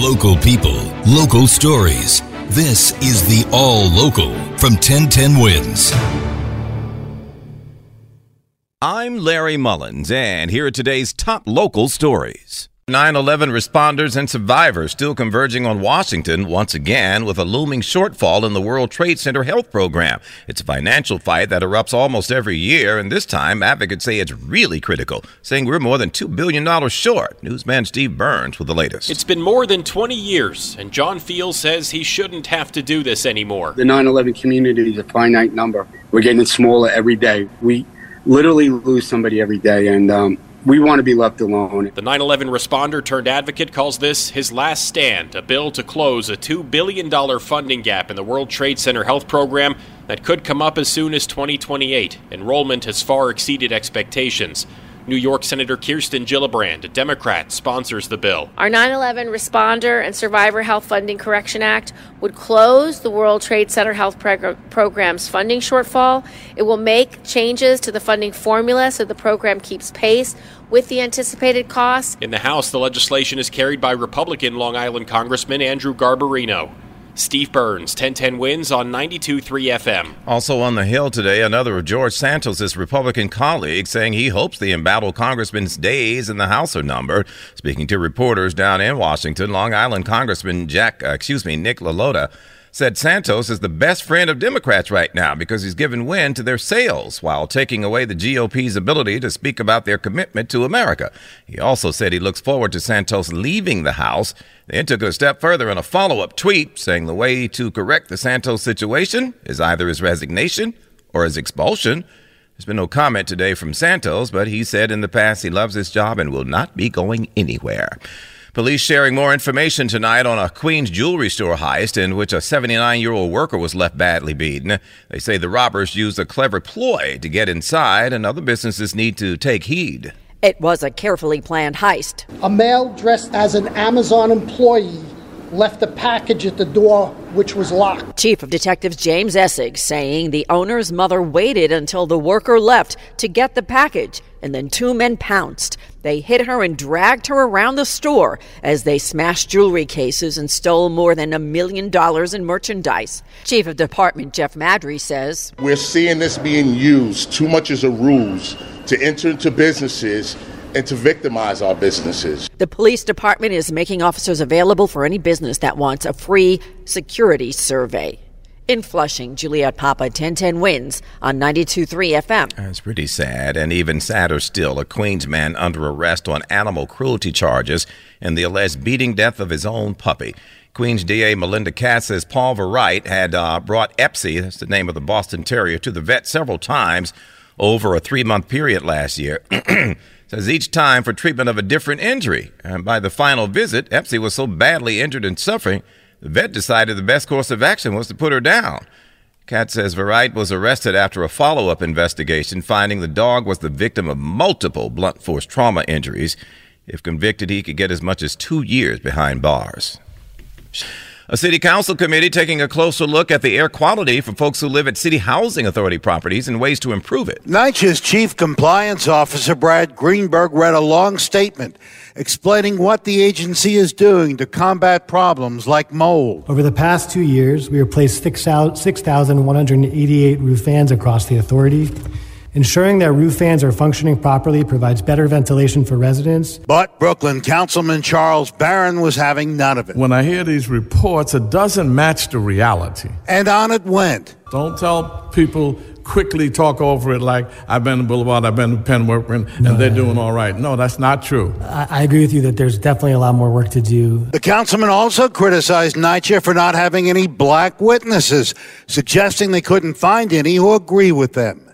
Local people, local stories. This is the All Local from 1010 Wins. I'm Larry Mullins, and here are today's top local stories. 9 11 responders and survivors still converging on Washington once again with a looming shortfall in the World Trade Center health program. It's a financial fight that erupts almost every year, and this time advocates say it's really critical, saying we're more than $2 billion short. Newsman Steve Burns with the latest. It's been more than 20 years, and John Feal says he shouldn't have to do this anymore. The 9 11 community is a finite number. We're getting smaller every day. We literally lose somebody every day, and um, we want to be left alone. The 9 11 responder turned advocate calls this his last stand, a bill to close a $2 billion funding gap in the World Trade Center health program that could come up as soon as 2028. Enrollment has far exceeded expectations. New York Senator Kirsten Gillibrand, a Democrat, sponsors the bill. Our 9 11 Responder and Survivor Health Funding Correction Act would close the World Trade Center Health Prog- Program's funding shortfall. It will make changes to the funding formula so the program keeps pace with the anticipated costs. In the House, the legislation is carried by Republican Long Island Congressman Andrew Garbarino. Steve Burns, 1010 wins on 92.3 FM. Also on the Hill today, another of George Santos's Republican colleagues saying he hopes the embattled congressman's days in the House are numbered. Speaking to reporters down in Washington, Long Island Congressman Jack, uh, excuse me, Nick LaLota said Santos is the best friend of Democrats right now because he's given wind to their sails while taking away the GOP's ability to speak about their commitment to America. He also said he looks forward to Santos leaving the House, then took a step further in a follow up tweet saying the way to correct the Santos situation is either his resignation or his expulsion. There's been no comment today from Santos, but he said in the past he loves his job and will not be going anywhere. Police sharing more information tonight on a Queens jewelry store heist in which a 79 year old worker was left badly beaten. They say the robbers used a clever ploy to get inside, and other businesses need to take heed. It was a carefully planned heist. A male dressed as an Amazon employee left a package at the door which was locked. Chief of Detectives James Essig saying the owner's mother waited until the worker left to get the package, and then two men pounced. They hit her and dragged her around the store as they smashed jewelry cases and stole more than a million dollars in merchandise. Chief of Department Jeff Maddrey says We're seeing this being used too much as a ruse to enter into businesses and to victimize our businesses. The police department is making officers available for any business that wants a free security survey. In Flushing, Juliet Papa 1010 wins on 92.3 FM. That's pretty sad. And even sadder still, a Queens man under arrest on animal cruelty charges and the alleged beating death of his own puppy. Queens DA Melinda Katz says Paul Verright had uh, brought Epsy, that's the name of the Boston Terrier, to the vet several times over a three month period last year. says each time for treatment of a different injury. And by the final visit, Epsy was so badly injured and suffering the vet decided the best course of action was to put her down. Katz says Verright was arrested after a follow up investigation, finding the dog was the victim of multiple blunt force trauma injuries. If convicted, he could get as much as two years behind bars. A city council committee taking a closer look at the air quality for folks who live at city housing authority properties and ways to improve it. NYCHA's chief compliance officer Brad Greenberg read a long statement explaining what the agency is doing to combat problems like mold. Over the past two years, we replaced 6,188 roof fans across the authority. Ensuring that roof fans are functioning properly provides better ventilation for residents. But Brooklyn Councilman Charles Barron was having none of it. When I hear these reports, it doesn't match the reality. And on it went. Don't tell people quickly talk over it like I've been to Boulevard, I've been to Penwick, and, no, they're doing all right. No, that's not true. I, I, agree with you that there's definitely a lot more work to do. The councilman also criticized NYCHA for not having any black witnesses, suggesting they couldn't find any who agree with them.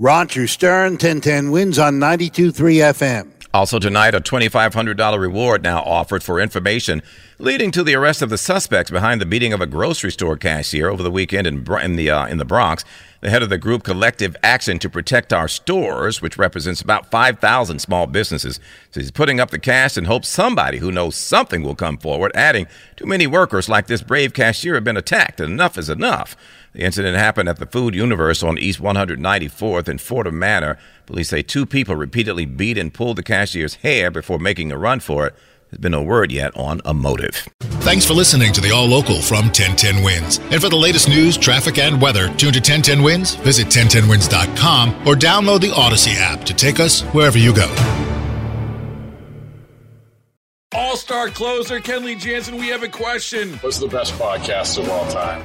Roger Stern, 1010 wins on 92.3 FM. Also tonight, a $2,500 reward now offered for information leading to the arrest of the suspects behind the beating of a grocery store cashier over the weekend in, in the uh, in the Bronx. The head of the group Collective Action to Protect Our Stores, which represents about 5,000 small businesses, says he's putting up the cash and hopes somebody who knows something will come forward, adding, Too many workers like this brave cashier have been attacked, and enough is enough. The incident happened at the Food Universe on East 194th in Fordham Manor. Police say two people repeatedly beat and pulled the cashier's hair before making a run for it. There's been no word yet on a motive. Thanks for listening to the All Local from 1010 Wins. And for the latest news, traffic, and weather, tune to 1010 Wins, visit 1010wins.com, or download the Odyssey app to take us wherever you go. All star closer, Kenley Jansen, we have a question. What's the best podcast of all time?